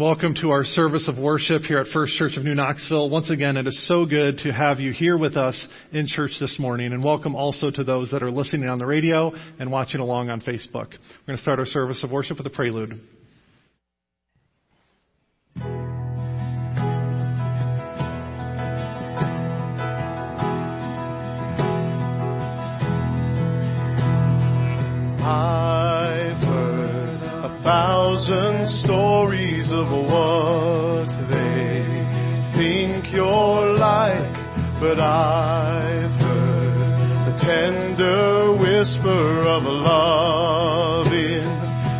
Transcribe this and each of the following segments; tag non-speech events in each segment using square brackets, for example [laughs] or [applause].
Welcome to our service of worship here at First Church of New Knoxville. Once again, it is so good to have you here with us in church this morning, and welcome also to those that are listening on the radio and watching along on Facebook. We're going to start our service of worship with a prelude. Thousand stories of what they think you're like, but I've heard the tender whisper of a love in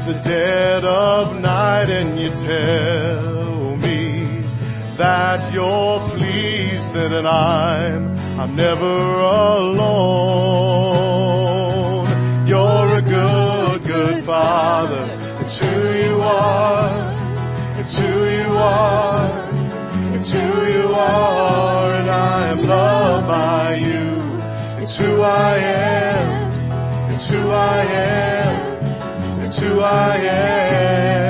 the dead of night, and you tell me that you're pleased and I'm I'm never alone. You're a good, good father. It's you are. It's who you are. It's who you are, and I am loved by you. It's who I am. It's who I am. It's who I am.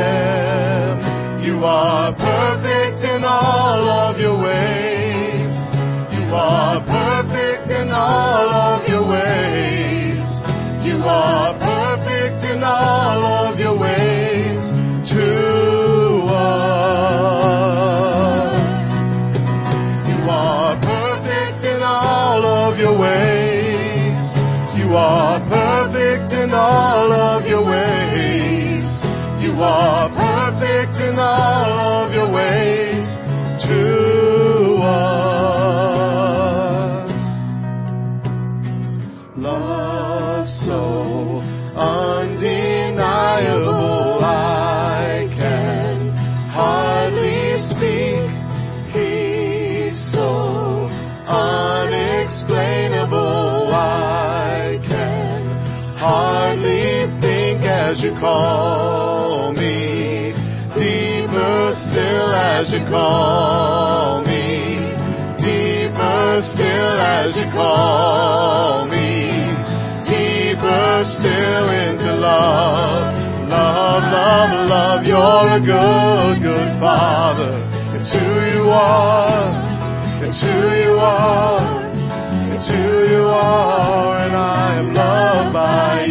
Are call me. Deeper still as you call me. Deeper still as you call me. Deeper still into love. Love, love, love. You're a good, good father. It's who you are. It's who you are. It's who you are, and I am loved by you.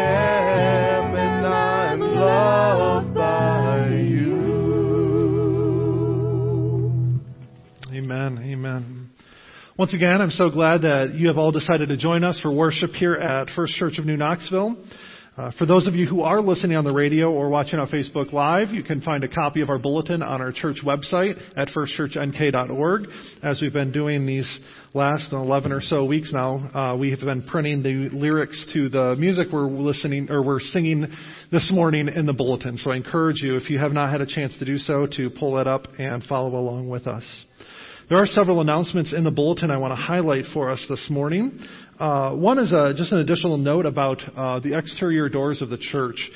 Once again, I'm so glad that you have all decided to join us for worship here at First Church of New Knoxville. Uh, for those of you who are listening on the radio or watching on Facebook Live, you can find a copy of our bulletin on our church website at firstchurchnk.org. As we've been doing these last 11 or so weeks now, uh, we have been printing the lyrics to the music we're listening or we're singing this morning in the bulletin. So I encourage you, if you have not had a chance to do so, to pull that up and follow along with us. There are several announcements in the bulletin I want to highlight for us this morning. Uh, one is a, just an additional note about uh, the exterior doors of the church.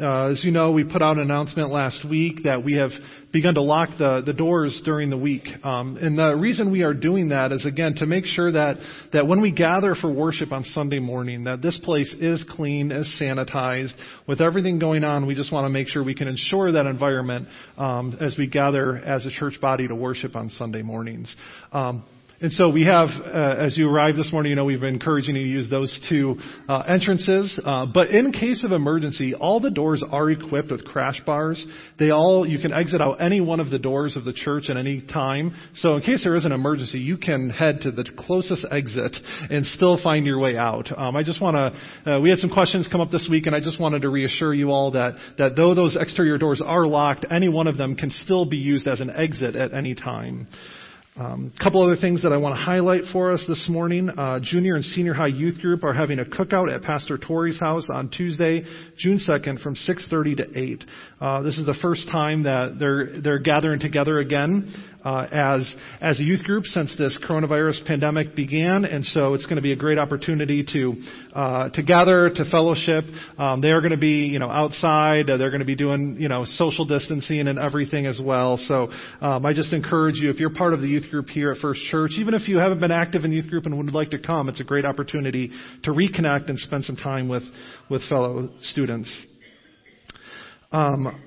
Uh, as you know, we put out an announcement last week that we have begun to lock the, the doors during the week. Um, and the reason we are doing that is, again, to make sure that, that when we gather for worship on Sunday morning, that this place is clean, is sanitized. With everything going on, we just want to make sure we can ensure that environment um, as we gather as a church body to worship on Sunday mornings. Um, and so we have, uh, as you arrived this morning, you know, we've been encouraging you to use those two uh, entrances. Uh, but in case of emergency, all the doors are equipped with crash bars. They all, you can exit out any one of the doors of the church at any time. So in case there is an emergency, you can head to the closest exit and still find your way out. Um, I just want to, uh, we had some questions come up this week, and I just wanted to reassure you all that, that though those exterior doors are locked, any one of them can still be used as an exit at any time. A um, couple other things that I want to highlight for us this morning. Uh, junior and senior high youth group are having a cookout at Pastor Torrey's house on Tuesday, June 2nd from 6:30 to 8. Uh, this is the first time that they're they're gathering together again uh, as as a youth group since this coronavirus pandemic began, and so it's going to be a great opportunity to uh, to gather, to fellowship. Um, they are going to be you know outside. Uh, they're going to be doing you know social distancing and everything as well. So um, I just encourage you if you're part of the youth group here at First Church, even if you haven't been active in youth group and would like to come, it's a great opportunity to reconnect and spend some time with with fellow students. Um,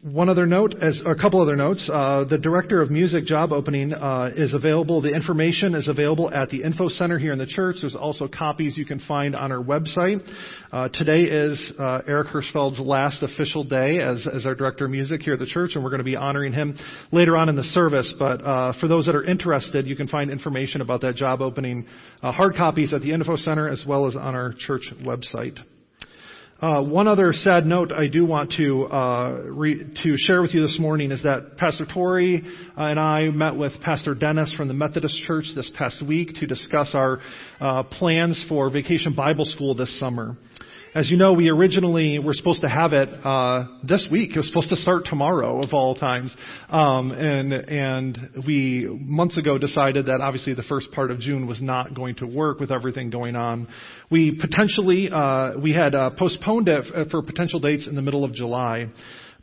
one other note, as a couple other notes. Uh, the director of music job opening uh, is available. The information is available at the info center here in the church. There's also copies you can find on our website. Uh, today is uh, Eric Hirschfeld's last official day as, as our director of music here at the church, and we're going to be honoring him later on in the service. But uh, for those that are interested, you can find information about that job opening, uh, hard copies at the info center as well as on our church website. Uh, one other sad note I do want to uh, re- to share with you this morning is that Pastor Torrey uh, and I met with Pastor Dennis from the Methodist Church this past week to discuss our uh, plans for Vacation Bible School this summer. As you know, we originally were supposed to have it uh, this week. It was supposed to start tomorrow, of all times, um, and and we months ago decided that obviously the first part of June was not going to work with everything going on. We potentially uh, we had uh, postponed it for potential dates in the middle of July.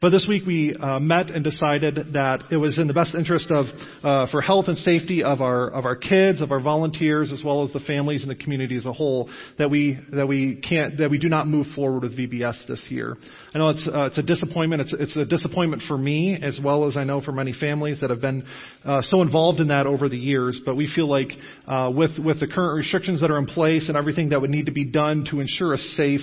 But this week we uh, met and decided that it was in the best interest of, uh, for health and safety of our of our kids, of our volunteers, as well as the families and the community as a whole, that we that we can't that we do not move forward with VBS this year. I know it's uh, it's a disappointment. It's it's a disappointment for me as well as I know for many families that have been uh, so involved in that over the years. But we feel like uh, with with the current restrictions that are in place and everything that would need to be done to ensure a safe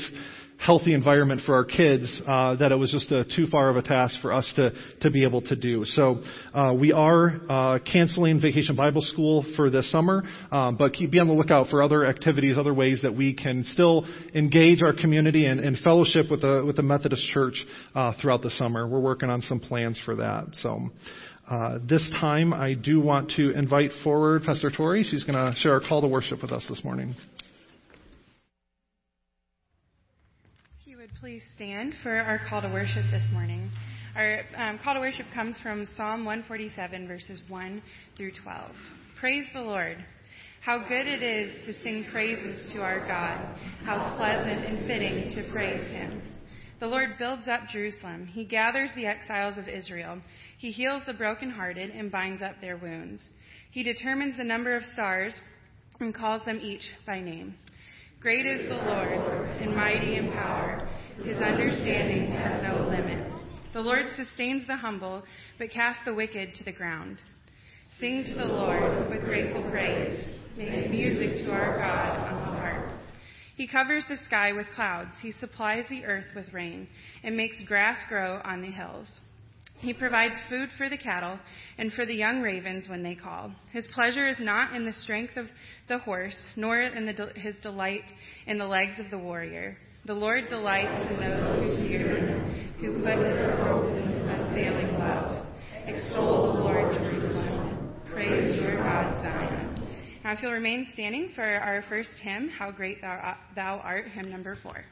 healthy environment for our kids uh, that it was just a, too far of a task for us to, to be able to do. So uh, we are uh, canceling Vacation Bible School for this summer, um, but keep, be on the lookout for other activities, other ways that we can still engage our community and, and fellowship with the, with the Methodist Church uh, throughout the summer. We're working on some plans for that. So. Uh, this time, I do want to invite forward Pastor Tori. She's going to share our call to worship with us this morning. Please stand for our call to worship this morning. Our um, call to worship comes from Psalm 147, verses 1 through 12. Praise the Lord. How good it is to sing praises to our God. How pleasant and fitting to praise Him. The Lord builds up Jerusalem. He gathers the exiles of Israel. He heals the brokenhearted and binds up their wounds. He determines the number of stars and calls them each by name. Great is the Lord and mighty in power. His understanding has no limits. The Lord sustains the humble, but casts the wicked to the ground. Sing to the Lord with grateful praise. Make music to our God on the harp. He covers the sky with clouds. He supplies the earth with rain and makes grass grow on the hills. He provides food for the cattle and for the young ravens when they call. His pleasure is not in the strength of the horse, nor in the, his delight in the legs of the warrior. The Lord delights in those who fear him, who put his hope in his unfailing love. Extol the Lord, Jerusalem. Praise your God, Zion. Now, if you'll remain standing for our first hymn, How Great Thou, thou Art, hymn number four.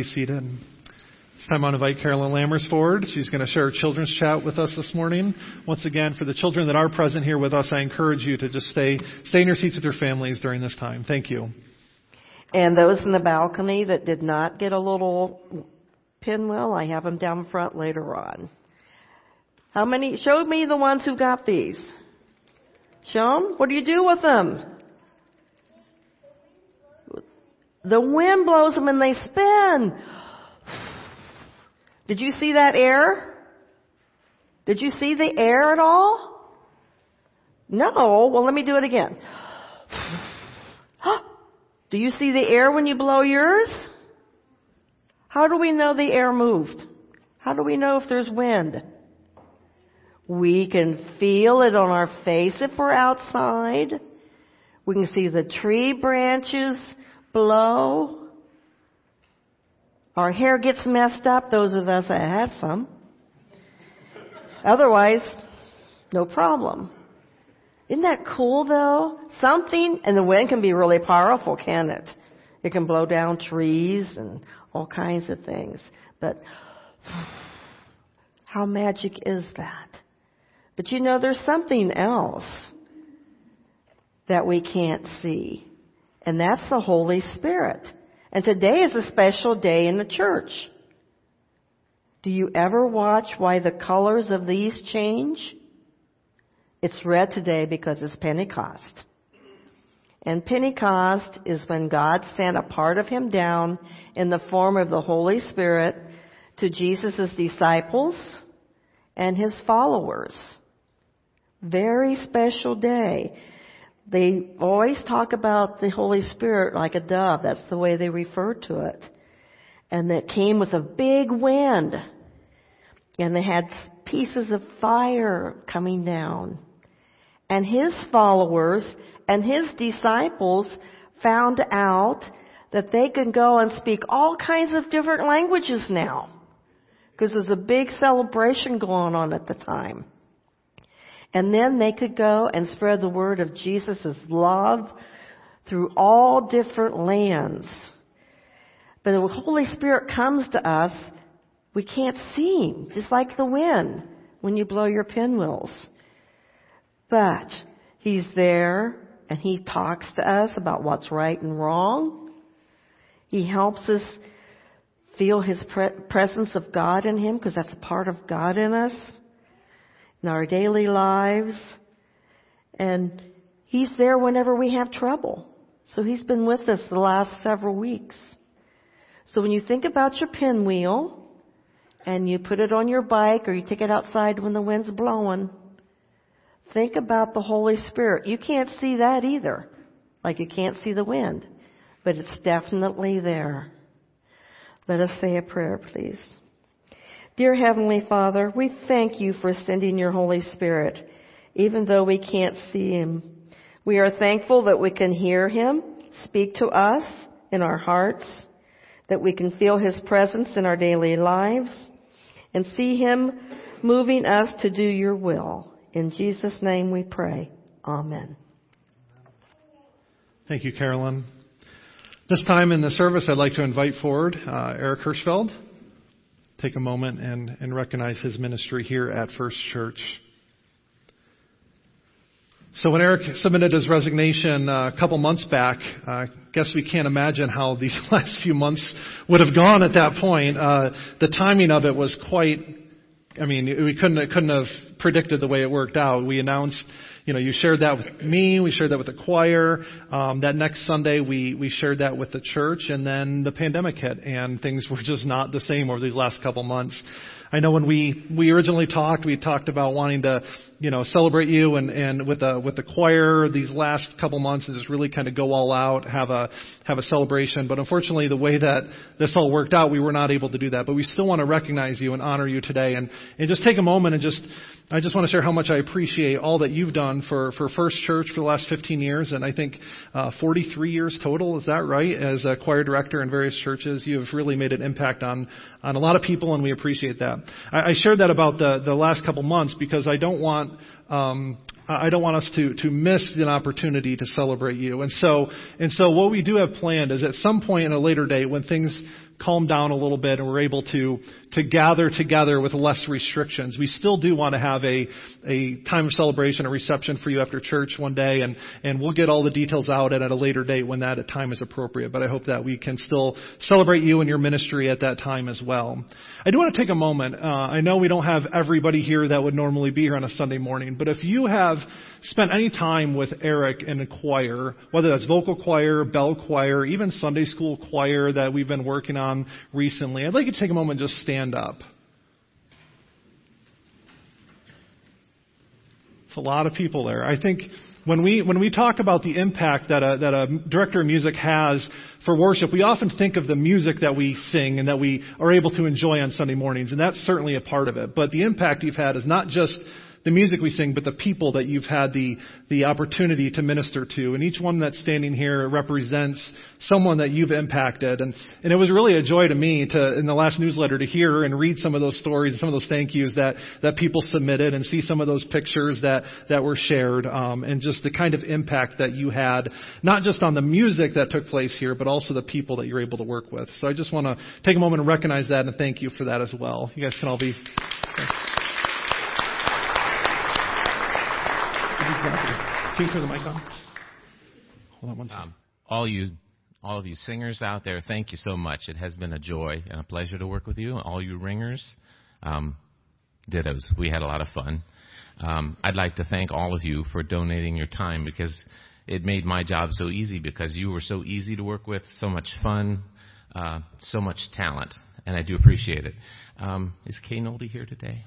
Be seated. This time I want to invite Carolyn Lammers forward. She's going to share a children's chat with us this morning. Once again, for the children that are present here with us, I encourage you to just stay, stay in your seats with your families during this time. Thank you. And those in the balcony that did not get a little pinwheel, I have them down front later on. How many, show me the ones who got these. Show them? What do you do with them? The wind blows them and they spin. Did you see that air? Did you see the air at all? No. Well, let me do it again. [gasps] Do you see the air when you blow yours? How do we know the air moved? How do we know if there's wind? We can feel it on our face if we're outside. We can see the tree branches blow. Our hair gets messed up, those of us that have some. Otherwise, no problem. Isn't that cool though? Something, and the wind can be really powerful, can it? It can blow down trees and all kinds of things. But [sighs] how magic is that? But you know, there's something else that we can't see. And that's the Holy Spirit. And today is a special day in the church. Do you ever watch why the colors of these change? It's red today because it's Pentecost. And Pentecost is when God sent a part of Him down in the form of the Holy Spirit to Jesus' disciples and His followers. Very special day. They always talk about the Holy Spirit like a dove. That's the way they refer to it. And it came with a big wind. And they had pieces of fire coming down. And his followers and his disciples found out that they can go and speak all kinds of different languages now. Because there's a big celebration going on at the time. And then they could go and spread the word of Jesus' love through all different lands. But the Holy Spirit comes to us, we can't see Him, just like the wind when you blow your pinwheels. But He's there and He talks to us about what's right and wrong. He helps us feel His pre- presence of God in Him because that's a part of God in us in our daily lives. And He's there whenever we have trouble. So He's been with us the last several weeks. So when you think about your pinwheel and you put it on your bike or you take it outside when the wind's blowing, think about the Holy Spirit. You can't see that either, like you can't see the wind, but it's definitely there. Let us say a prayer, please. Dear Heavenly Father, we thank you for sending your Holy Spirit, even though we can't see Him. We are thankful that we can hear Him speak to us in our hearts, that we can feel His presence in our daily lives, and see Him moving us to do your will. In Jesus' name we pray. Amen. Thank you, Carolyn. This time in the service, I'd like to invite forward uh, Eric Hirschfeld take a moment and, and recognize his ministry here at First Church. So when Eric submitted his resignation uh, a couple months back, I guess we can't imagine how these [laughs] last few months would have gone at that point. Uh, the timing of it was quite, I mean, we couldn't, couldn't have predicted the way it worked out. We announced you know, you shared that with me. We shared that with the choir. Um, that next Sunday, we we shared that with the church, and then the pandemic hit, and things were just not the same over these last couple months. I know when we we originally talked, we talked about wanting to, you know, celebrate you and and with the with the choir these last couple months and just really kind of go all out, have a have a celebration. But unfortunately, the way that this all worked out, we were not able to do that. But we still want to recognize you and honor you today, and and just take a moment and just I just want to share how much I appreciate all that you've done for, for First Church for the last 15 years, and I think uh, 43 years total. Is that right? As a choir director in various churches, you have really made an impact on on a lot of people, and we appreciate that. I, I shared that about the the last couple months because I don't want um, I don't want us to to miss an opportunity to celebrate you. And so and so what we do have planned is at some point in a later date when things calmed down a little bit and we're able to, to gather together with less restrictions. We still do want to have a, a time of celebration, a reception for you after church one day and, and we'll get all the details out at, at a later date when that time is appropriate. But I hope that we can still celebrate you and your ministry at that time as well. I do want to take a moment. Uh, I know we don't have everybody here that would normally be here on a Sunday morning, but if you have spent any time with Eric in a choir, whether that's vocal choir, bell choir, even Sunday school choir that we've been working on recently, I'd like you to take a moment and just stand up. It's a lot of people there. I think when we when we talk about the impact that a that a director of music has for worship, we often think of the music that we sing and that we are able to enjoy on Sunday mornings, and that's certainly a part of it. But the impact you've had is not just the music we sing, but the people that you've had the, the opportunity to minister to. And each one that's standing here represents someone that you've impacted. And, and it was really a joy to me to, in the last newsletter, to hear and read some of those stories, and some of those thank yous that, that people submitted and see some of those pictures that, that were shared, um, and just the kind of impact that you had, not just on the music that took place here, but also the people that you're able to work with. So I just want to take a moment and recognize that and thank you for that as well. You guys can all be. Can you turn the mic on? Hold on one second. Um, all you, all of you singers out there, thank you so much. It has been a joy and a pleasure to work with you. All you ringers, um, dittos. We had a lot of fun. Um, I'd like to thank all of you for donating your time because it made my job so easy because you were so easy to work with, so much fun, uh, so much talent, and I do appreciate it. Um, is Kay Noldy here today?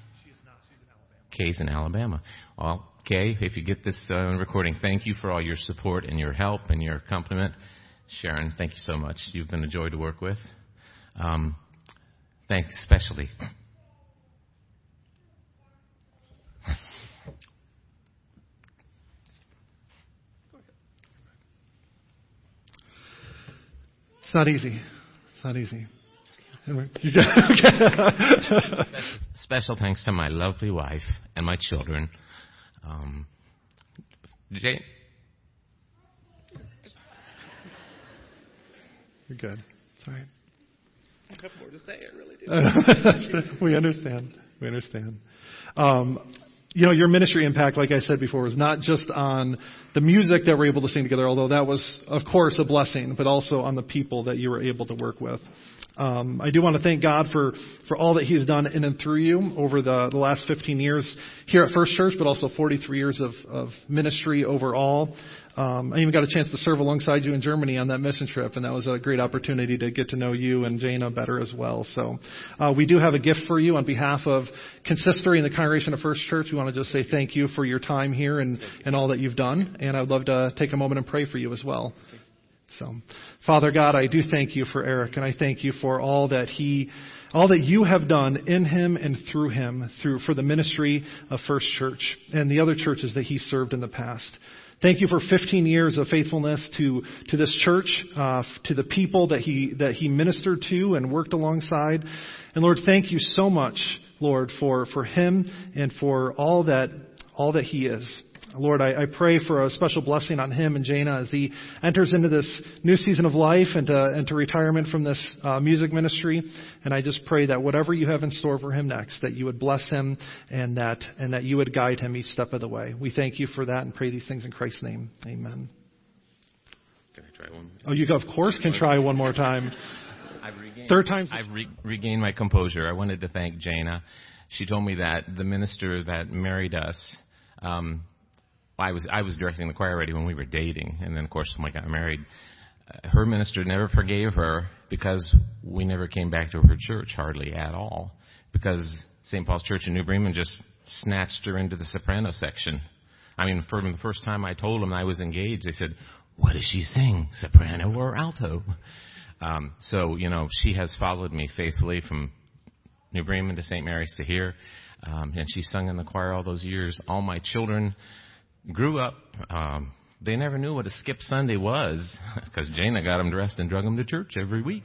She's in Alabama. Well, Okay, if you get this uh, recording, thank you for all your support and your help and your compliment. Sharon, thank you so much. You've been a joy to work with. Um, thanks especially. It's not easy. It's not easy. [laughs] special thanks to my lovely wife and my children. Um, Jay? You're good. It's all right. I have more to say. I really do. [laughs] we understand. We understand. Um, you know, your ministry impact, like I said before, was not just on the music that we're able to sing together, although that was, of course, a blessing, but also on the people that you were able to work with. Um, I do want to thank God for, for all that He's done in and through you over the, the last 15 years here at First Church, but also 43 years of, of ministry overall. Um, I even got a chance to serve alongside you in Germany on that mission trip, and that was a great opportunity to get to know you and Jana better as well. So uh, we do have a gift for you on behalf of Consistory and the congregation of First Church. We want to just say thank you for your time here and, and all that you've done, and I'd love to take a moment and pray for you as well. So, Father God, I do thank you for Eric, and I thank you for all that he, all that you have done in him and through him, through for the ministry of First Church and the other churches that he served in the past. Thank you for 15 years of faithfulness to, to this church, uh, to the people that he, that he ministered to and worked alongside. And Lord, thank you so much, Lord, for, for him and for all that, all that he is. Lord, I, I, pray for a special blessing on him and Jana as he enters into this new season of life and to, and to retirement from this uh, music ministry. And I just pray that whatever you have in store for him next, that you would bless him and that, and that you would guide him each step of the way. We thank you for that and pray these things in Christ's name. Amen. Can I try one? Oh, you of course can try one more time. [laughs] I've regained, Third time's I've re- regained my composure. I wanted to thank Jana. She told me that the minister that married us, um, I was I was directing the choir already when we were dating, and then of course when we got married, uh, her minister never forgave her because we never came back to her church hardly at all because St. Paul's Church in New Bremen just snatched her into the soprano section. I mean, from the first time I told them I was engaged, they said, "What does she sing, soprano or alto?" Um, so you know, she has followed me faithfully from New Bremen to St. Mary's to here, um, and she sung in the choir all those years. All my children grew up, um, they never knew what a skip Sunday was [laughs] because Jana got them dressed and drug them to church every week,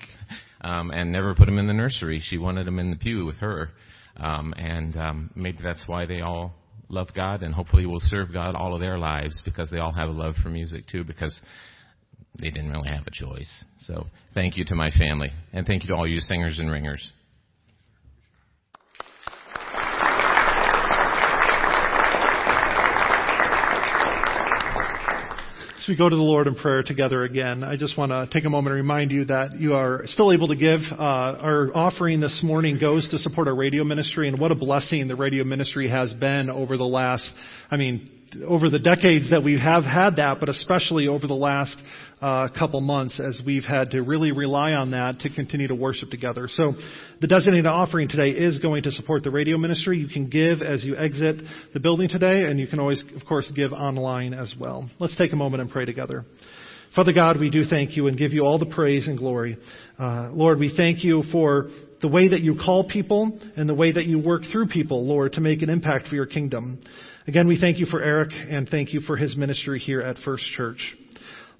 um, and never put them in the nursery. She wanted them in the pew with her, um, and um, maybe that's why they all love God and hopefully will serve God all of their lives because they all have a love for music too. Because they didn't really have a choice. So thank you to my family, and thank you to all you singers and ringers. As we go to the Lord in prayer together again, I just want to take a moment and remind you that you are still able to give. Uh, our offering this morning goes to support our radio ministry, and what a blessing the radio ministry has been over the last, I mean, over the decades that we have had that, but especially over the last uh, couple months as we've had to really rely on that to continue to worship together. So the designated offering today is going to support the radio ministry. You can give as you exit the building today, and you can always, of course, give online as well. Let's take a moment and pray together. Father God, we do thank you and give you all the praise and glory. Uh, Lord, we thank you for the way that you call people and the way that you work through people, Lord, to make an impact for your kingdom. Again, we thank you for Eric and thank you for his ministry here at First Church.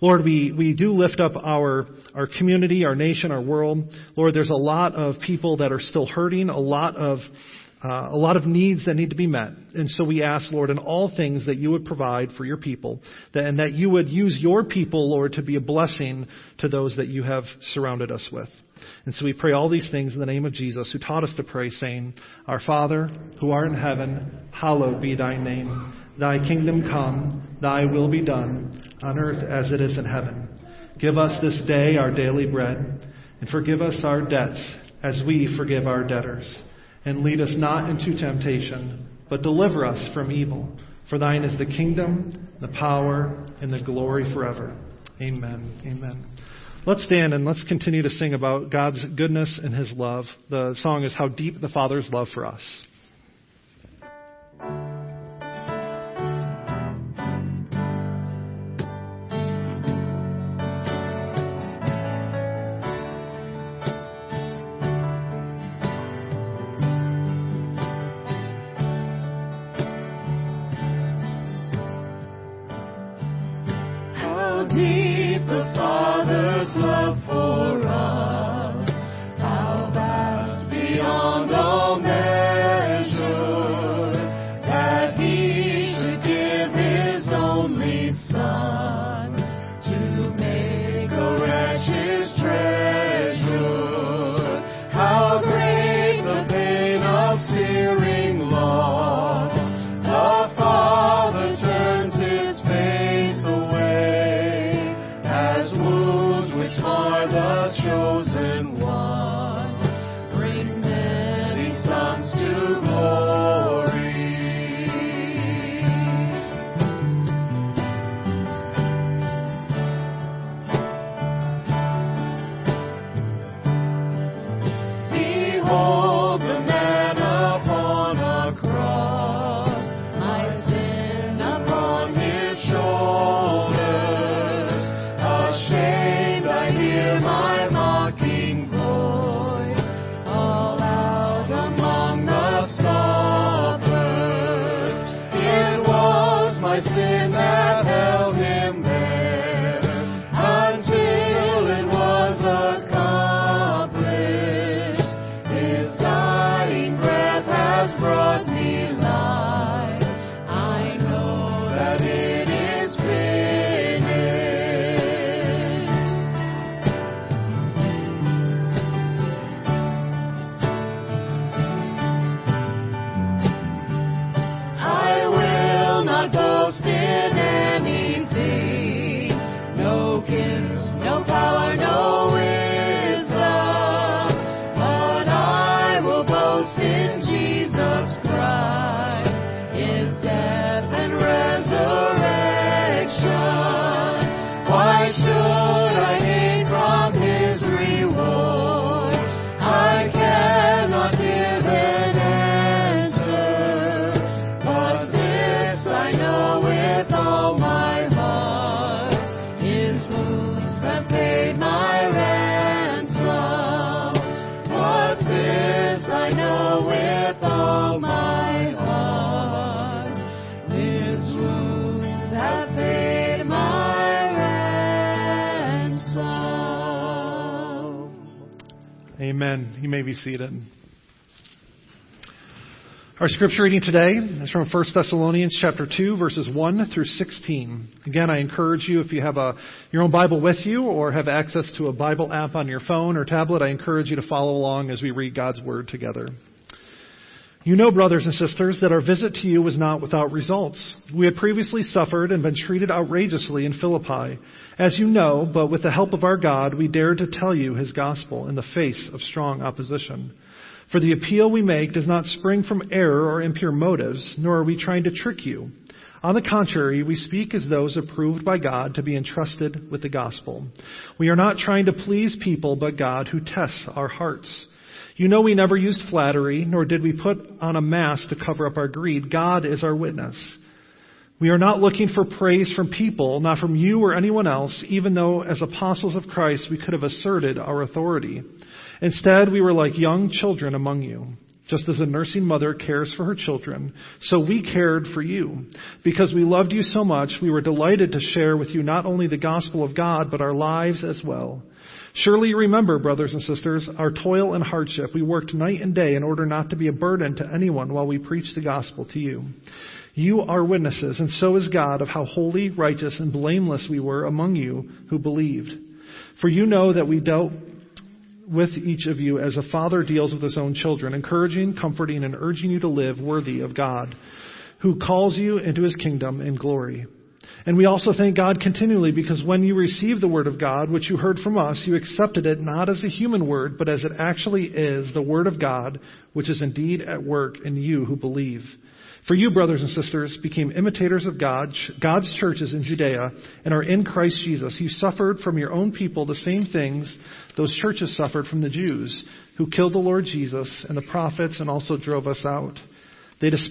Lord, we, we do lift up our, our community, our nation, our world. Lord, there's a lot of people that are still hurting, a lot of uh, a lot of needs that need to be met. And so we ask, Lord, in all things that you would provide for your people, that, and that you would use your people, Lord, to be a blessing to those that you have surrounded us with. And so we pray all these things in the name of Jesus, who taught us to pray, saying, Our Father, who art in heaven, hallowed be thy name. Thy kingdom come, thy will be done, on earth as it is in heaven. Give us this day our daily bread, and forgive us our debts as we forgive our debtors and lead us not into temptation, but deliver us from evil. For thine is the kingdom, the power, and the glory forever. Amen. Amen. Let's stand and let's continue to sing about God's goodness and his love. The song is How Deep the Father's Love for Us. Amen. You may be seated. Our scripture reading today is from 1 Thessalonians chapter 2 verses 1 through 16. Again, I encourage you if you have a, your own Bible with you or have access to a Bible app on your phone or tablet, I encourage you to follow along as we read God's word together. You know, brothers and sisters, that our visit to you was not without results. We had previously suffered and been treated outrageously in Philippi. As you know, but with the help of our God, we dared to tell you his gospel in the face of strong opposition. For the appeal we make does not spring from error or impure motives, nor are we trying to trick you. On the contrary, we speak as those approved by God to be entrusted with the gospel. We are not trying to please people, but God who tests our hearts. You know we never used flattery, nor did we put on a mask to cover up our greed. God is our witness. We are not looking for praise from people, not from you or anyone else, even though as apostles of Christ we could have asserted our authority. Instead, we were like young children among you. Just as a nursing mother cares for her children, so we cared for you. Because we loved you so much, we were delighted to share with you not only the gospel of God, but our lives as well. Surely you remember, brothers and sisters, our toil and hardship. We worked night and day in order not to be a burden to anyone while we preached the gospel to you. You are witnesses, and so is God, of how holy, righteous, and blameless we were among you who believed. For you know that we dealt with each of you as a father deals with his own children, encouraging, comforting, and urging you to live worthy of God, who calls you into his kingdom and glory. And we also thank God continually because when you received the word of God, which you heard from us, you accepted it not as a human word, but as it actually is, the word of God, which is indeed at work in you who believe. For you, brothers and sisters, became imitators of God, God's churches in Judea, and are in Christ Jesus. You suffered from your own people the same things those churches suffered from the Jews, who killed the Lord Jesus and the prophets and also drove us out. They dis-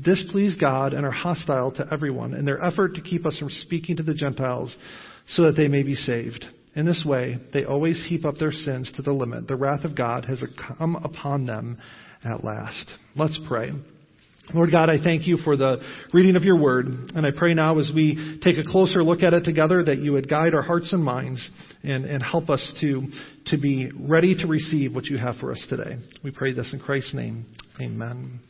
displease God and are hostile to everyone in their effort to keep us from speaking to the Gentiles so that they may be saved. In this way, they always heap up their sins to the limit. The wrath of God has come upon them at last. Let's pray. Lord God, I thank you for the reading of your word, and I pray now as we take a closer look at it together that you would guide our hearts and minds and, and help us to, to be ready to receive what you have for us today. We pray this in Christ's name. Amen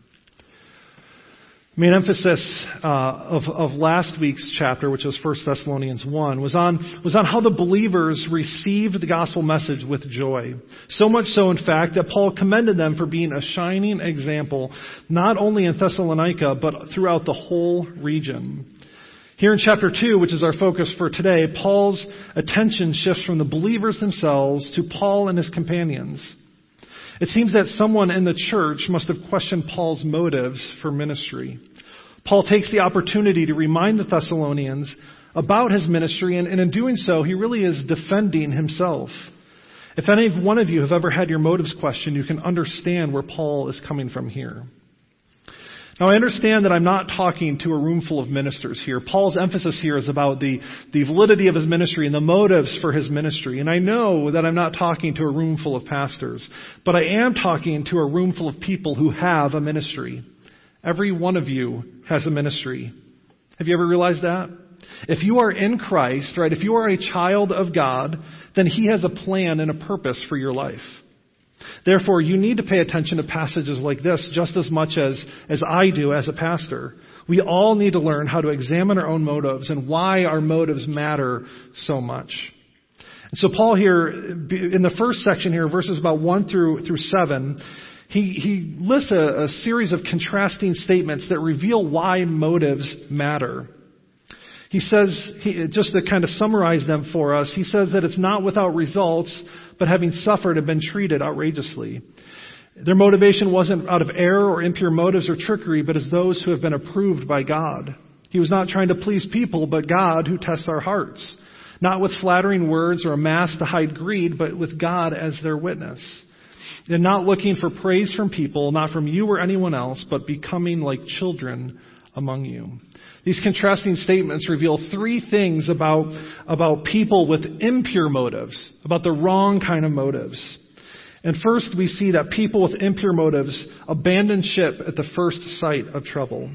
main emphasis uh, of, of last week's chapter, which was 1 Thessalonians 1, was on, was on how the believers received the gospel message with joy. So much so, in fact, that Paul commended them for being a shining example, not only in Thessalonica, but throughout the whole region. Here in chapter 2, which is our focus for today, Paul's attention shifts from the believers themselves to Paul and his companions. It seems that someone in the church must have questioned Paul's motives for ministry. Paul takes the opportunity to remind the Thessalonians about his ministry, and, and in doing so, he really is defending himself. If any one of you have ever had your motives questioned, you can understand where Paul is coming from here. Now, I understand that I'm not talking to a room full of ministers here. Paul's emphasis here is about the, the validity of his ministry and the motives for his ministry. And I know that I'm not talking to a room full of pastors, but I am talking to a room full of people who have a ministry. Every one of you has a ministry. Have you ever realized that? If you are in Christ, right, if you are a child of God, then He has a plan and a purpose for your life. Therefore, you need to pay attention to passages like this just as much as, as I do as a pastor. We all need to learn how to examine our own motives and why our motives matter so much. And so Paul here, in the first section here, verses about 1 through, through 7, he, he lists a, a series of contrasting statements that reveal why motives matter. He says, he, just to kind of summarize them for us, he says that it's not without results, but having suffered and been treated outrageously. Their motivation wasn't out of error or impure motives or trickery, but as those who have been approved by God. He was not trying to please people, but God who tests our hearts. Not with flattering words or a mask to hide greed, but with God as their witness. And not looking for praise from people, not from you or anyone else, but becoming like children among you. These contrasting statements reveal three things about, about people with impure motives, about the wrong kind of motives. And first, we see that people with impure motives abandon ship at the first sight of trouble.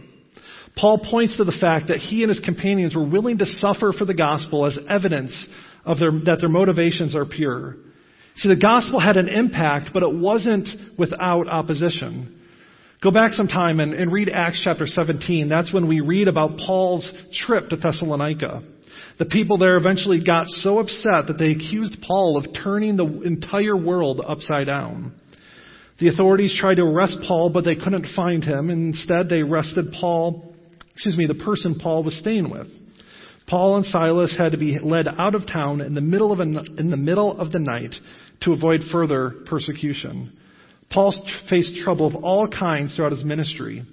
Paul points to the fact that he and his companions were willing to suffer for the gospel as evidence of their, that their motivations are pure. See, the gospel had an impact, but it wasn't without opposition. Go back some time and, and read Acts chapter 17. That's when we read about Paul's trip to Thessalonica. The people there eventually got so upset that they accused Paul of turning the entire world upside down. The authorities tried to arrest Paul, but they couldn't find him. Instead, they arrested Paul, excuse me, the person Paul was staying with. Paul and Silas had to be led out of town in the middle of, in the, middle of the night to avoid further persecution. Paul faced trouble of all kinds throughout his ministry,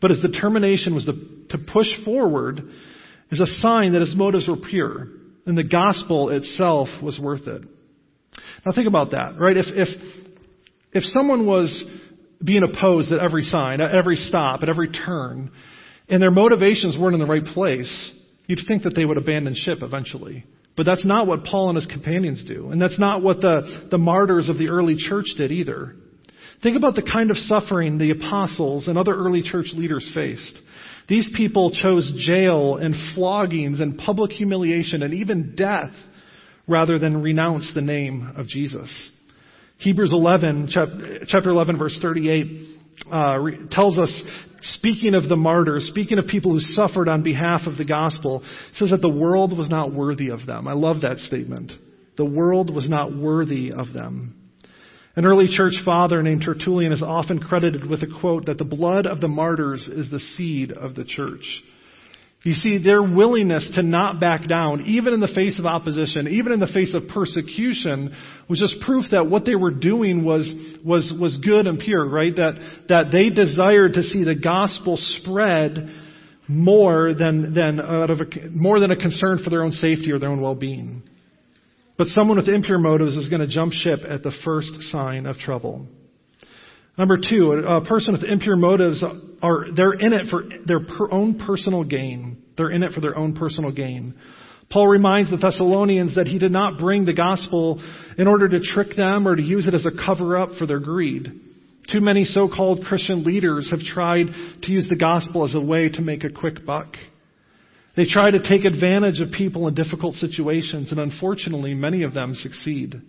but his determination was to, to push forward is a sign that his motives were pure and the gospel itself was worth it. Now think about that, right? If, if, if someone was being opposed at every sign, at every stop, at every turn, and their motivations weren't in the right place, you'd think that they would abandon ship eventually. But that's not what Paul and his companions do. And that's not what the, the martyrs of the early church did either. Think about the kind of suffering the apostles and other early church leaders faced. These people chose jail and floggings and public humiliation and even death rather than renounce the name of Jesus. Hebrews 11, chapter 11, verse 38, uh, tells us, speaking of the martyrs, speaking of people who suffered on behalf of the gospel, says that the world was not worthy of them. I love that statement. The world was not worthy of them. An early church father named Tertullian is often credited with a quote that the blood of the martyrs is the seed of the church. You see, their willingness to not back down, even in the face of opposition, even in the face of persecution, was just proof that what they were doing was, was, was good and pure, right? That, that they desired to see the gospel spread more than, than out of a, more than a concern for their own safety or their own well-being. But someone with impure motives is going to jump ship at the first sign of trouble. Number two, a person with impure motives are, they're in it for their own personal gain. They're in it for their own personal gain. Paul reminds the Thessalonians that he did not bring the gospel in order to trick them or to use it as a cover up for their greed. Too many so-called Christian leaders have tried to use the gospel as a way to make a quick buck. They try to take advantage of people in difficult situations, and unfortunately, many of them succeed.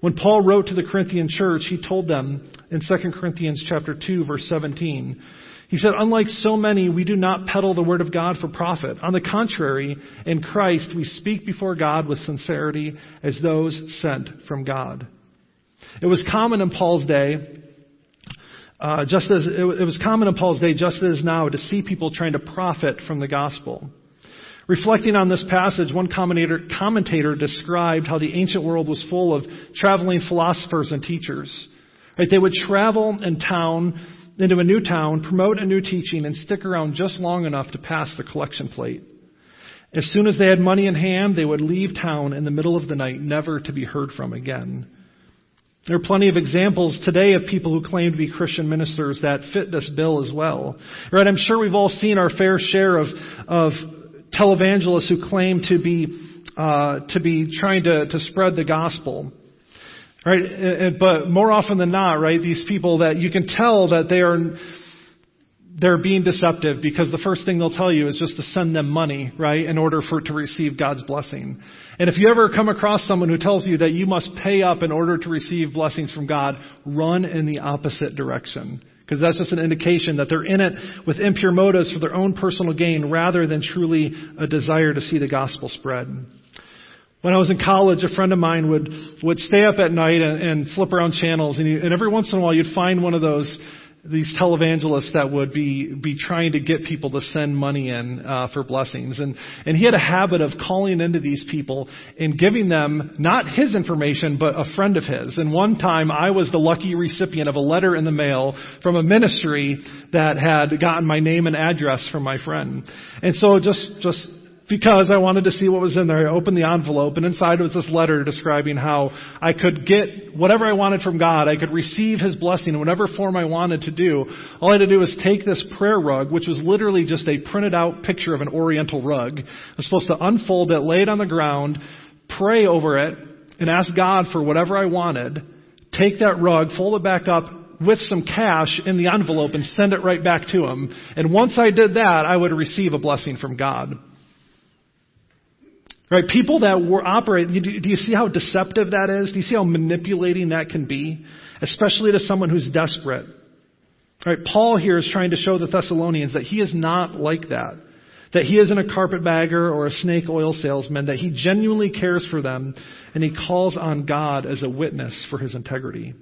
When Paul wrote to the Corinthian church, he told them in 2 Corinthians chapter 2 verse 17, he said, unlike so many, we do not peddle the word of God for profit. On the contrary, in Christ, we speak before God with sincerity as those sent from God. It was common in Paul's day uh, just as it was common in Paul's day, just as now, to see people trying to profit from the gospel. Reflecting on this passage, one commentator, commentator described how the ancient world was full of traveling philosophers and teachers. Right? They would travel in town, into a new town, promote a new teaching, and stick around just long enough to pass the collection plate. As soon as they had money in hand, they would leave town in the middle of the night, never to be heard from again. There are plenty of examples today of people who claim to be Christian ministers that fit this bill as well. Right? I'm sure we've all seen our fair share of, of televangelists who claim to be uh, to be trying to, to spread the gospel. Right? But more often than not, right, these people that you can tell that they are they're being deceptive because the first thing they'll tell you is just to send them money, right, in order for to receive God's blessing. And if you ever come across someone who tells you that you must pay up in order to receive blessings from God, run in the opposite direction. Because that's just an indication that they're in it with impure motives for their own personal gain rather than truly a desire to see the gospel spread. When I was in college, a friend of mine would, would stay up at night and, and flip around channels, and, you, and every once in a while you'd find one of those these televangelists that would be be trying to get people to send money in uh, for blessings, and and he had a habit of calling into these people and giving them not his information but a friend of his. And one time I was the lucky recipient of a letter in the mail from a ministry that had gotten my name and address from my friend, and so just just because I wanted to see what was in there. I opened the envelope and inside was this letter describing how I could get whatever I wanted from God. I could receive His blessing in whatever form I wanted to do. All I had to do was take this prayer rug, which was literally just a printed out picture of an oriental rug. I was supposed to unfold it, lay it on the ground, pray over it, and ask God for whatever I wanted. Take that rug, fold it back up, with some cash in the envelope and send it right back to him. And once I did that, I would receive a blessing from God. Right? People that were operate, do you see how deceptive that is? Do you see how manipulating that can be? Especially to someone who's desperate. Right? Paul here is trying to show the Thessalonians that he is not like that. That he isn't a carpetbagger or a snake oil salesman, that he genuinely cares for them, and he calls on God as a witness for his integrity.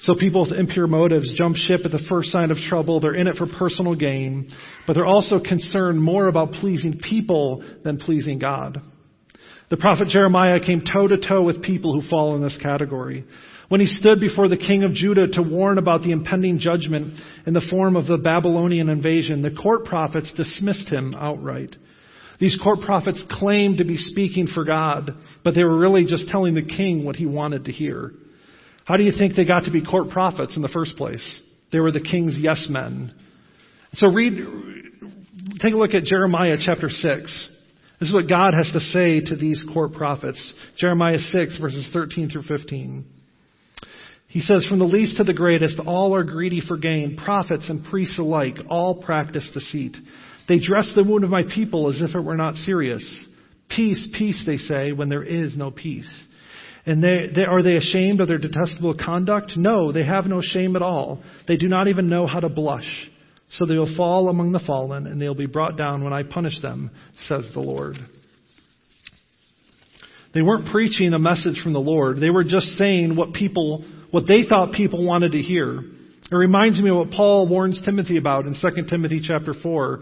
So people with impure motives jump ship at the first sign of trouble. They're in it for personal gain, but they're also concerned more about pleasing people than pleasing God. The prophet Jeremiah came toe to toe with people who fall in this category. When he stood before the king of Judah to warn about the impending judgment in the form of the Babylonian invasion, the court prophets dismissed him outright. These court prophets claimed to be speaking for God, but they were really just telling the king what he wanted to hear. How do you think they got to be court prophets in the first place? They were the king's yes men. So read, take a look at Jeremiah chapter 6. This is what God has to say to these court prophets. Jeremiah 6 verses 13 through 15. He says, From the least to the greatest, all are greedy for gain. Prophets and priests alike, all practice deceit. They dress the wound of my people as if it were not serious. Peace, peace, they say, when there is no peace. And they, they, are they ashamed of their detestable conduct? No, they have no shame at all. They do not even know how to blush. So they will fall among the fallen, and they will be brought down when I punish them, says the Lord. They weren't preaching a message from the Lord. They were just saying what people, what they thought people wanted to hear. It reminds me of what Paul warns Timothy about in 2 Timothy chapter 4,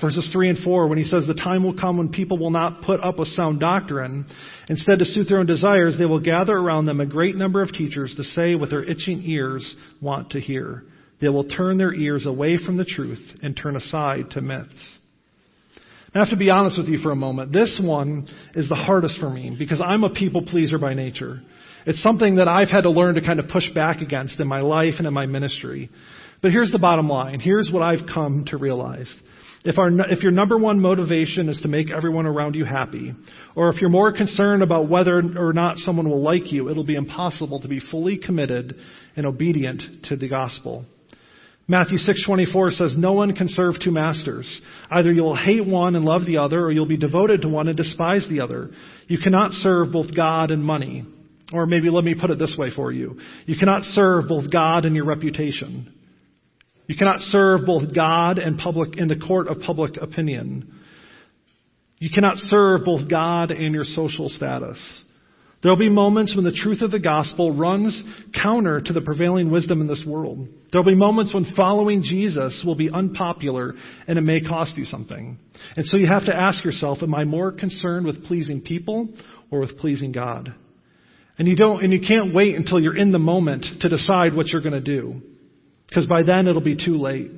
verses 3 and 4, when he says, The time will come when people will not put up with sound doctrine. Instead, to suit their own desires, they will gather around them a great number of teachers to say what their itching ears want to hear. They will turn their ears away from the truth and turn aside to myths. I have to be honest with you for a moment. This one is the hardest for me because I'm a people pleaser by nature. It's something that I've had to learn to kind of push back against in my life and in my ministry. But here's the bottom line. Here's what I've come to realize. If, our, if your number one motivation is to make everyone around you happy, or if you're more concerned about whether or not someone will like you, it'll be impossible to be fully committed and obedient to the gospel. Matthew 6:24 says no one can serve two masters. Either you'll hate one and love the other or you'll be devoted to one and despise the other. You cannot serve both God and money. Or maybe let me put it this way for you. You cannot serve both God and your reputation. You cannot serve both God and public in the court of public opinion. You cannot serve both God and your social status. There'll be moments when the truth of the gospel runs counter to the prevailing wisdom in this world. There'll be moments when following Jesus will be unpopular and it may cost you something. And so you have to ask yourself, am I more concerned with pleasing people or with pleasing God? And you don't, and you can't wait until you're in the moment to decide what you're going to do. Because by then it'll be too late.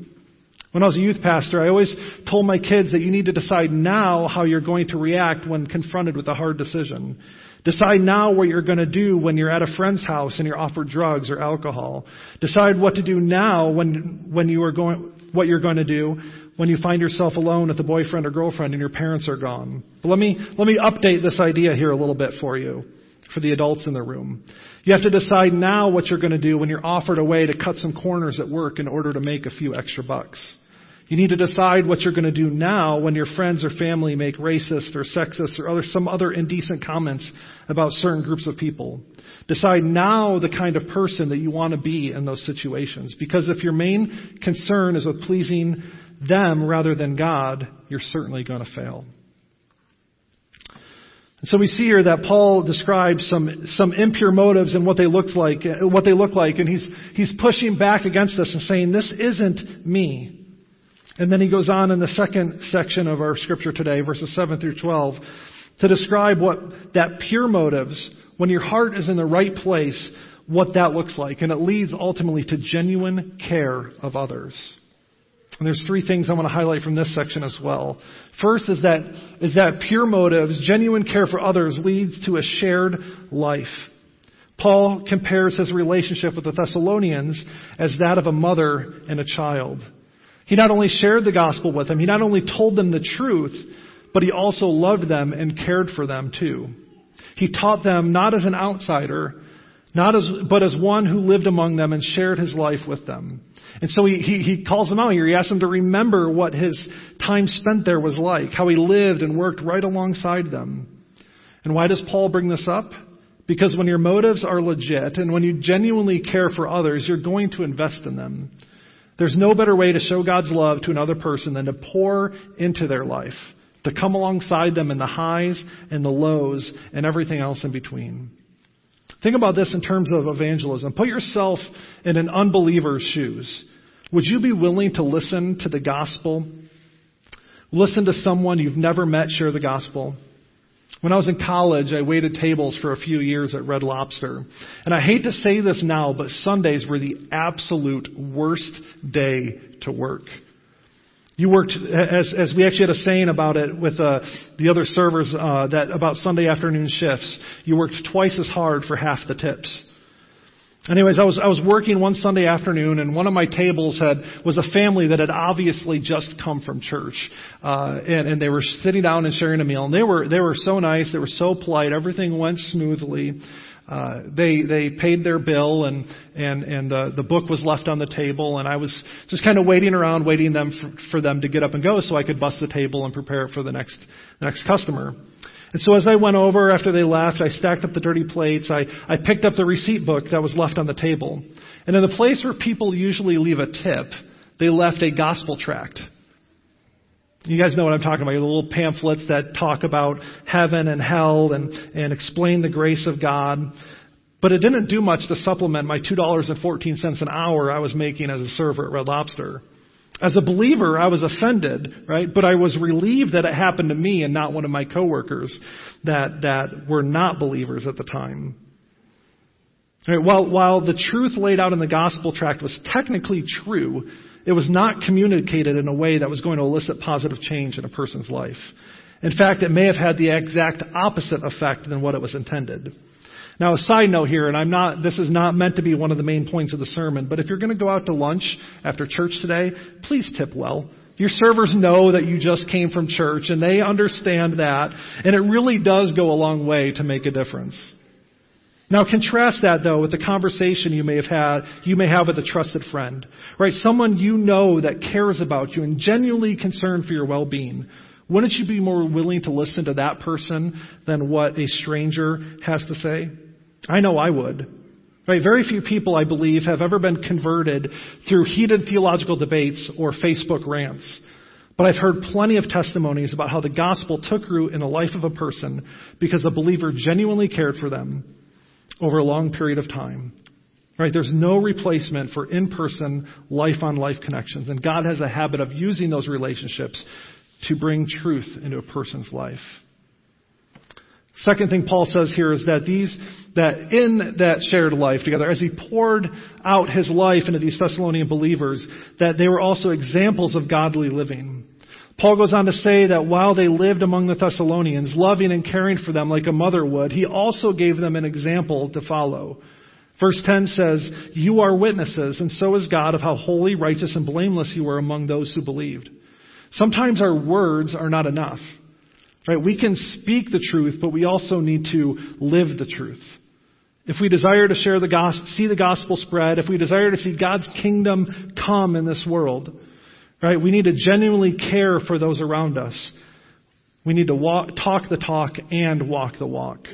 When I was a youth pastor, I always told my kids that you need to decide now how you're going to react when confronted with a hard decision. Decide now what you're going to do when you're at a friend's house and you're offered drugs or alcohol. Decide what to do now when, when you are going, what you're going to do when you find yourself alone with a boyfriend or girlfriend and your parents are gone. But let me, let me update this idea here a little bit for you, for the adults in the room. You have to decide now what you're going to do when you're offered a way to cut some corners at work in order to make a few extra bucks. You need to decide what you're going to do now when your friends or family make racist or sexist or other, some other indecent comments about certain groups of people. Decide now the kind of person that you want to be in those situations. Because if your main concern is with pleasing them rather than God, you're certainly going to fail. So we see here that Paul describes some, some impure motives and what they look like, what they look like, and he's, he's pushing back against us and saying, this isn't me. And then he goes on in the second section of our scripture today, verses 7 through 12, to describe what that pure motives, when your heart is in the right place, what that looks like. And it leads ultimately to genuine care of others. And there's three things I want to highlight from this section as well. First is that, is that pure motives, genuine care for others leads to a shared life. Paul compares his relationship with the Thessalonians as that of a mother and a child. He not only shared the gospel with them, he not only told them the truth, but he also loved them and cared for them too. He taught them not as an outsider, not as, but as one who lived among them and shared his life with them. And so he, he, he calls them out here. He asks them to remember what his time spent there was like, how he lived and worked right alongside them. And why does Paul bring this up? Because when your motives are legit and when you genuinely care for others, you're going to invest in them. There's no better way to show God's love to another person than to pour into their life, to come alongside them in the highs and the lows and everything else in between. Think about this in terms of evangelism. Put yourself in an unbeliever's shoes. Would you be willing to listen to the gospel? Listen to someone you've never met share the gospel? When I was in college, I waited tables for a few years at Red Lobster. And I hate to say this now, but Sundays were the absolute worst day to work. You worked, as, as we actually had a saying about it with uh, the other servers, uh, that about Sunday afternoon shifts, you worked twice as hard for half the tips. Anyways, I was I was working one Sunday afternoon, and one of my tables had was a family that had obviously just come from church, uh, and and they were sitting down and sharing a meal, and they were they were so nice, they were so polite, everything went smoothly. Uh, they they paid their bill, and and and uh, the book was left on the table, and I was just kind of waiting around, waiting them for, for them to get up and go, so I could bust the table and prepare it for the next next customer. And so as I went over after they left, I stacked up the dirty plates. I, I picked up the receipt book that was left on the table. And in the place where people usually leave a tip, they left a gospel tract. You guys know what I'm talking about. The little pamphlets that talk about heaven and hell and, and explain the grace of God. But it didn't do much to supplement my $2.14 an hour I was making as a server at Red Lobster. As a believer, I was offended, right? But I was relieved that it happened to me and not one of my coworkers that, that were not believers at the time. Right? While, while the truth laid out in the gospel tract was technically true, it was not communicated in a way that was going to elicit positive change in a person's life. In fact, it may have had the exact opposite effect than what it was intended. Now, a side note here, and I'm not, this is not meant to be one of the main points of the sermon, but if you're going to go out to lunch after church today, please tip well. Your servers know that you just came from church and they understand that, and it really does go a long way to make a difference. Now contrast that though with the conversation you may have had, you may have with a trusted friend, right? Someone you know that cares about you and genuinely concerned for your well-being. Wouldn't you be more willing to listen to that person than what a stranger has to say? I know I would. Right? Very few people, I believe, have ever been converted through heated theological debates or Facebook rants. But I've heard plenty of testimonies about how the gospel took root in the life of a person because a believer genuinely cared for them over a long period of time. Right? There's no replacement for in-person, life-on-life connections. And God has a habit of using those relationships to bring truth into a person's life. Second thing Paul says here is that these, that in that shared life together, as he poured out his life into these Thessalonian believers, that they were also examples of godly living. Paul goes on to say that while they lived among the Thessalonians, loving and caring for them like a mother would, he also gave them an example to follow. Verse 10 says, You are witnesses, and so is God, of how holy, righteous, and blameless you were among those who believed. Sometimes our words are not enough. Right? We can speak the truth, but we also need to live the truth. If we desire to share the gospel, see the gospel spread, if we desire to see God's kingdom come in this world, right, we need to genuinely care for those around us. We need to walk, talk the talk and walk the walk.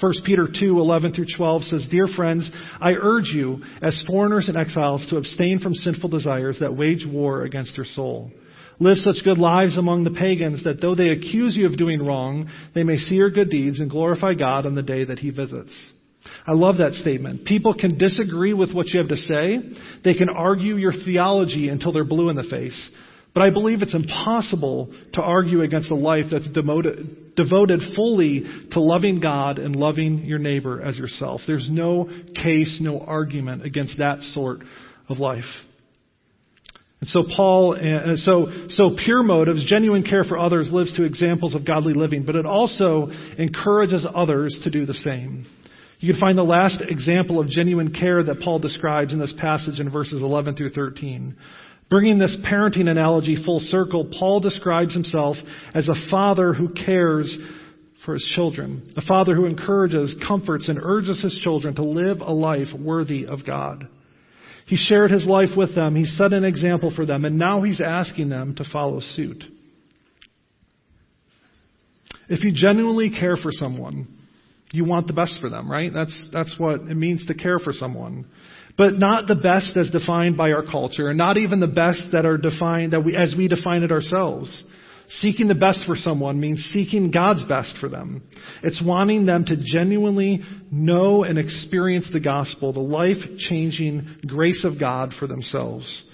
1 Peter 2, 11 through 12 says, Dear friends, I urge you, as foreigners and exiles, to abstain from sinful desires that wage war against your soul. Live such good lives among the pagans that though they accuse you of doing wrong, they may see your good deeds and glorify God on the day that He visits. I love that statement. People can disagree with what you have to say. They can argue your theology until they're blue in the face. But I believe it's impossible to argue against a life that's devoted, devoted fully to loving God and loving your neighbor as yourself. There's no case, no argument against that sort of life. And so Paul, uh, so, so pure motives, genuine care for others lives to examples of godly living, but it also encourages others to do the same. You can find the last example of genuine care that Paul describes in this passage in verses 11 through 13. Bringing this parenting analogy full circle, Paul describes himself as a father who cares for his children, a father who encourages, comforts, and urges his children to live a life worthy of God. He shared his life with them. He set an example for them, and now he's asking them to follow suit. If you genuinely care for someone, You want the best for them, right? That's, that's what it means to care for someone. But not the best as defined by our culture, and not even the best that are defined that we, as we define it ourselves. Seeking the best for someone means seeking God's best for them. It's wanting them to genuinely know and experience the gospel, the life changing grace of God for themselves.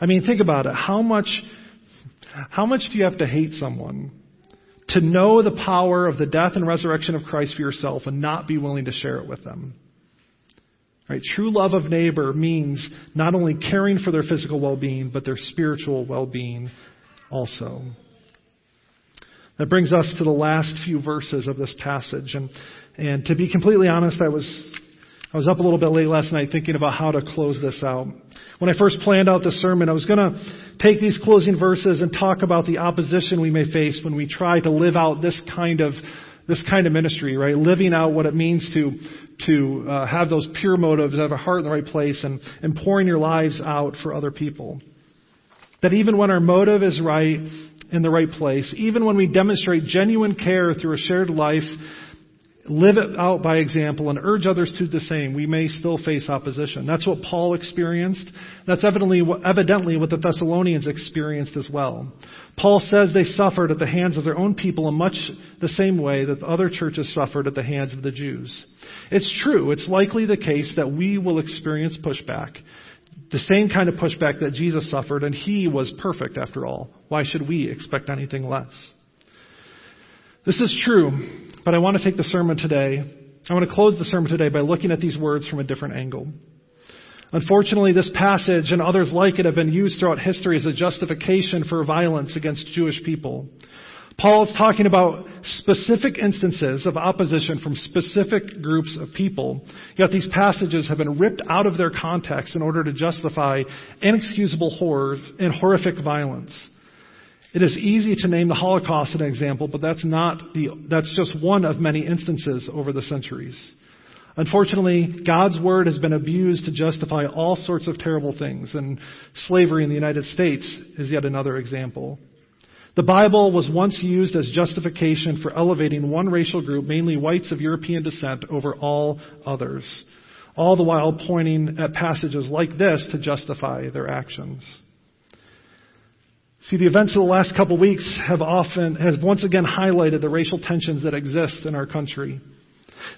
I mean, think about it. How much, how much do you have to hate someone to know the power of the death and resurrection of Christ for yourself and not be willing to share it with them? Right? True love of neighbor means not only caring for their physical well-being, but their spiritual well-being also. That brings us to the last few verses of this passage. And, and to be completely honest, I was, I was up a little bit late last night thinking about how to close this out. When I first planned out the sermon, I was going to take these closing verses and talk about the opposition we may face when we try to live out this kind of this kind of ministry, right? Living out what it means to to uh, have those pure motives, have a heart in the right place, and, and pouring your lives out for other people. That even when our motive is right, in the right place, even when we demonstrate genuine care through a shared life, live it out by example, and urge others to do the same, we may still face opposition. That's what Paul experienced. That's evidently, evidently what the Thessalonians experienced as well. Paul says they suffered at the hands of their own people in much the same way that the other churches suffered at the hands of the Jews. It's true. It's likely the case that we will experience pushback. The same kind of pushback that Jesus suffered, and he was perfect after all. Why should we expect anything less? This is true, but I want to take the sermon today. I want to close the sermon today by looking at these words from a different angle. Unfortunately, this passage and others like it have been used throughout history as a justification for violence against Jewish people. Paul is talking about specific instances of opposition from specific groups of people, yet these passages have been ripped out of their context in order to justify inexcusable horrors and horrific violence. It is easy to name the Holocaust as an example, but that's not the, that's just one of many instances over the centuries. Unfortunately, God's word has been abused to justify all sorts of terrible things, and slavery in the United States is yet another example. The Bible was once used as justification for elevating one racial group, mainly whites of European descent, over all others, all the while pointing at passages like this to justify their actions. See, the events of the last couple of weeks have often, have once again highlighted the racial tensions that exist in our country.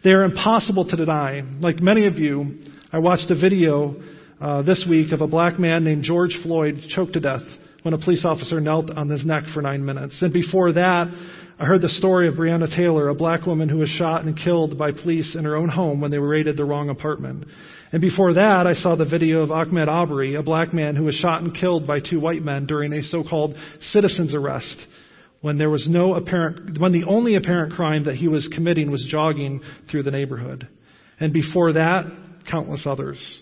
They are impossible to deny. Like many of you, I watched a video uh, this week of a black man named George Floyd choked to death when a police officer knelt on his neck for nine minutes. And before that, I heard the story of Breonna Taylor, a black woman who was shot and killed by police in her own home when they raided the wrong apartment. And before that, I saw the video of Ahmaud Arbery, a black man who was shot and killed by two white men during a so-called citizen's arrest when there was no apparent, when the only apparent crime that he was committing was jogging through the neighborhood. And before that, countless others.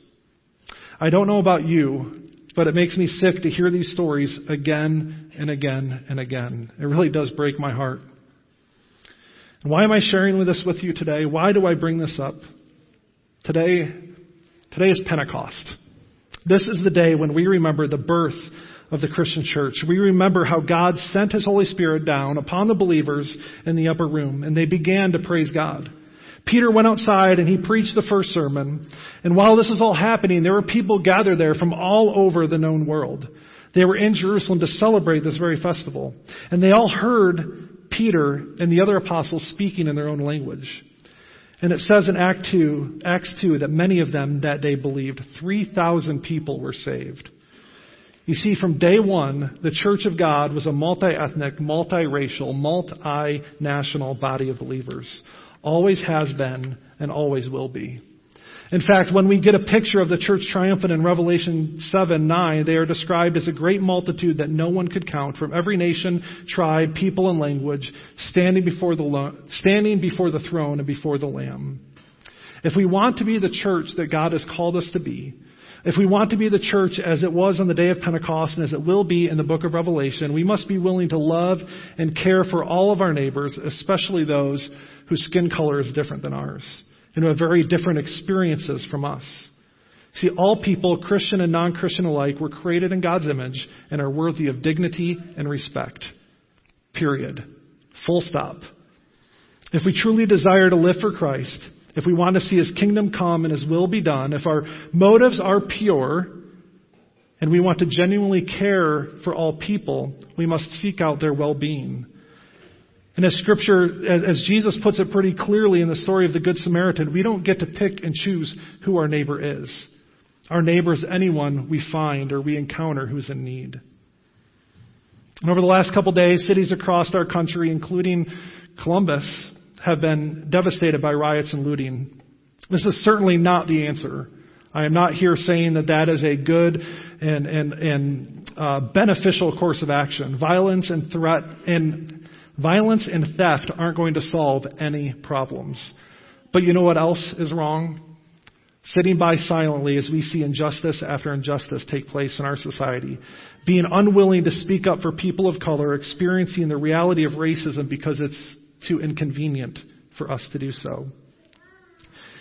I don't know about you, but it makes me sick to hear these stories again and again and again. It really does break my heart. And why am I sharing this with you today? Why do I bring this up? Today, today is Pentecost. This is the day when we remember the birth of the Christian church. We remember how God sent His Holy Spirit down upon the believers in the upper room, and they began to praise God. Peter went outside and he preached the first sermon. And while this was all happening, there were people gathered there from all over the known world. They were in Jerusalem to celebrate this very festival. And they all heard Peter and the other apostles speaking in their own language. And it says in Act 2, Acts 2 that many of them that day believed. 3,000 people were saved. You see, from day one, the Church of God was a multi-ethnic, multi-racial, multi-national body of believers always has been, and always will be. In fact, when we get a picture of the church triumphant in Revelation 7 9, they are described as a great multitude that no one could count from every nation, tribe, people, and language, standing before the, standing before the throne and before the Lamb. If we want to be the church that God has called us to be, if we want to be the church as it was on the day of Pentecost and as it will be in the book of Revelation, we must be willing to love and care for all of our neighbors, especially those whose skin color is different than ours and who have very different experiences from us. See, all people, Christian and non Christian alike, were created in God's image and are worthy of dignity and respect. Period. Full stop. If we truly desire to live for Christ, if we want to see His kingdom come and His will be done, if our motives are pure, and we want to genuinely care for all people, we must seek out their well-being. And as scripture, as Jesus puts it pretty clearly in the story of the Good Samaritan, we don't get to pick and choose who our neighbor is. Our neighbor is anyone we find or we encounter who's in need. And over the last couple days, cities across our country, including Columbus, have been devastated by riots and looting. This is certainly not the answer. I am not here saying that that is a good and, and, and uh, beneficial course of action. Violence and threat and violence and theft aren't going to solve any problems. But you know what else is wrong? Sitting by silently as we see injustice after injustice take place in our society. Being unwilling to speak up for people of color experiencing the reality of racism because it's too inconvenient for us to do so.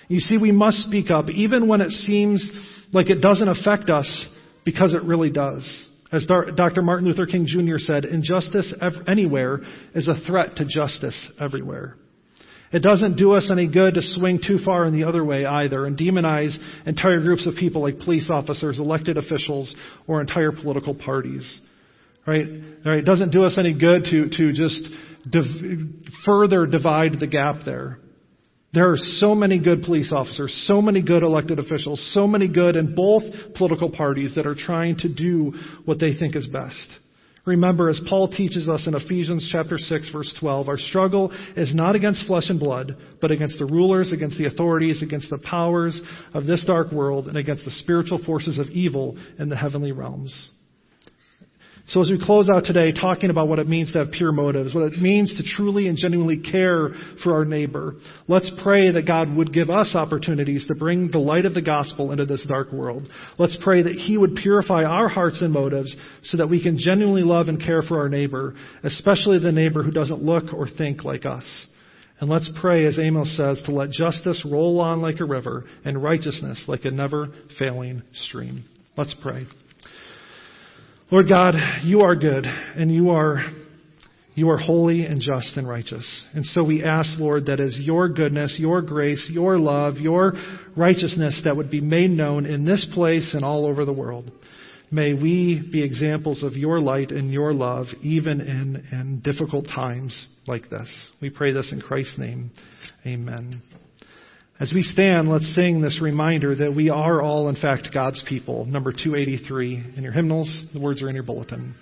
You see, we must speak up even when it seems like it doesn't affect us because it really does. As Dr. Martin Luther King Jr. said, injustice anywhere is a threat to justice everywhere. It doesn't do us any good to swing too far in the other way either and demonize entire groups of people like police officers, elected officials, or entire political parties. Right? right? It doesn't do us any good to, to just div- further divide the gap there. There are so many good police officers, so many good elected officials, so many good in both political parties that are trying to do what they think is best. Remember, as Paul teaches us in Ephesians chapter 6 verse 12, our struggle is not against flesh and blood, but against the rulers, against the authorities, against the powers of this dark world, and against the spiritual forces of evil in the heavenly realms. So as we close out today talking about what it means to have pure motives, what it means to truly and genuinely care for our neighbor, let's pray that God would give us opportunities to bring the light of the gospel into this dark world. Let's pray that He would purify our hearts and motives so that we can genuinely love and care for our neighbor, especially the neighbor who doesn't look or think like us. And let's pray, as Amos says, to let justice roll on like a river and righteousness like a never failing stream. Let's pray. Lord God, you are good and you are you are holy and just and righteous. And so we ask, Lord, that as your goodness, your grace, your love, your righteousness that would be made known in this place and all over the world. May we be examples of your light and your love, even in, in difficult times like this. We pray this in Christ's name. Amen. As we stand, let's sing this reminder that we are all, in fact, God's people. Number 283 in your hymnals. The words are in your bulletin.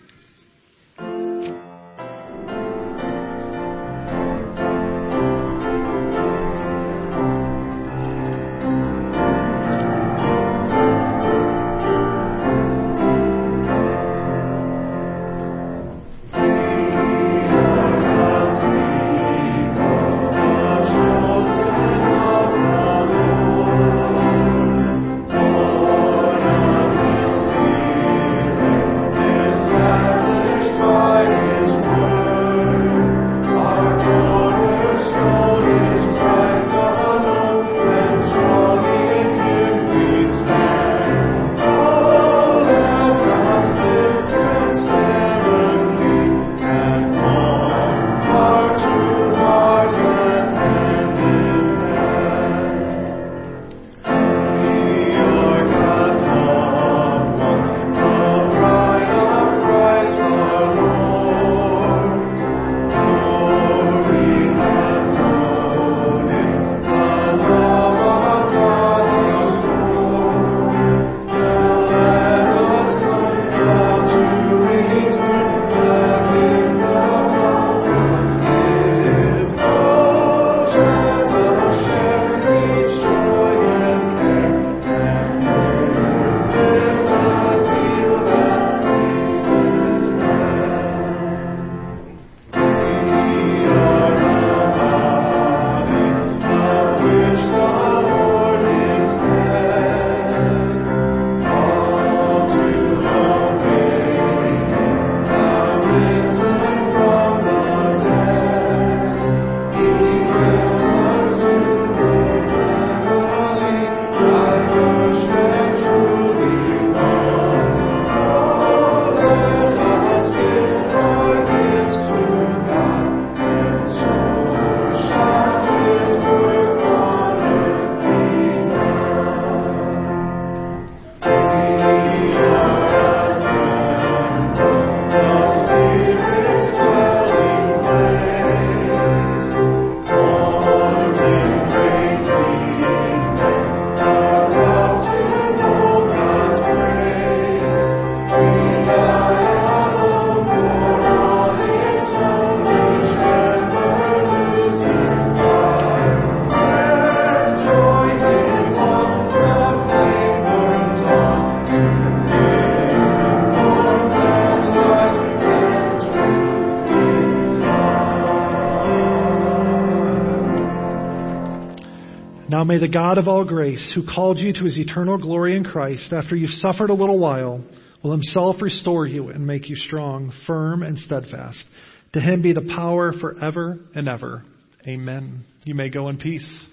May the God of all grace, who called you to his eternal glory in Christ, after you've suffered a little while, will himself restore you and make you strong, firm, and steadfast. To him be the power forever and ever. Amen. You may go in peace.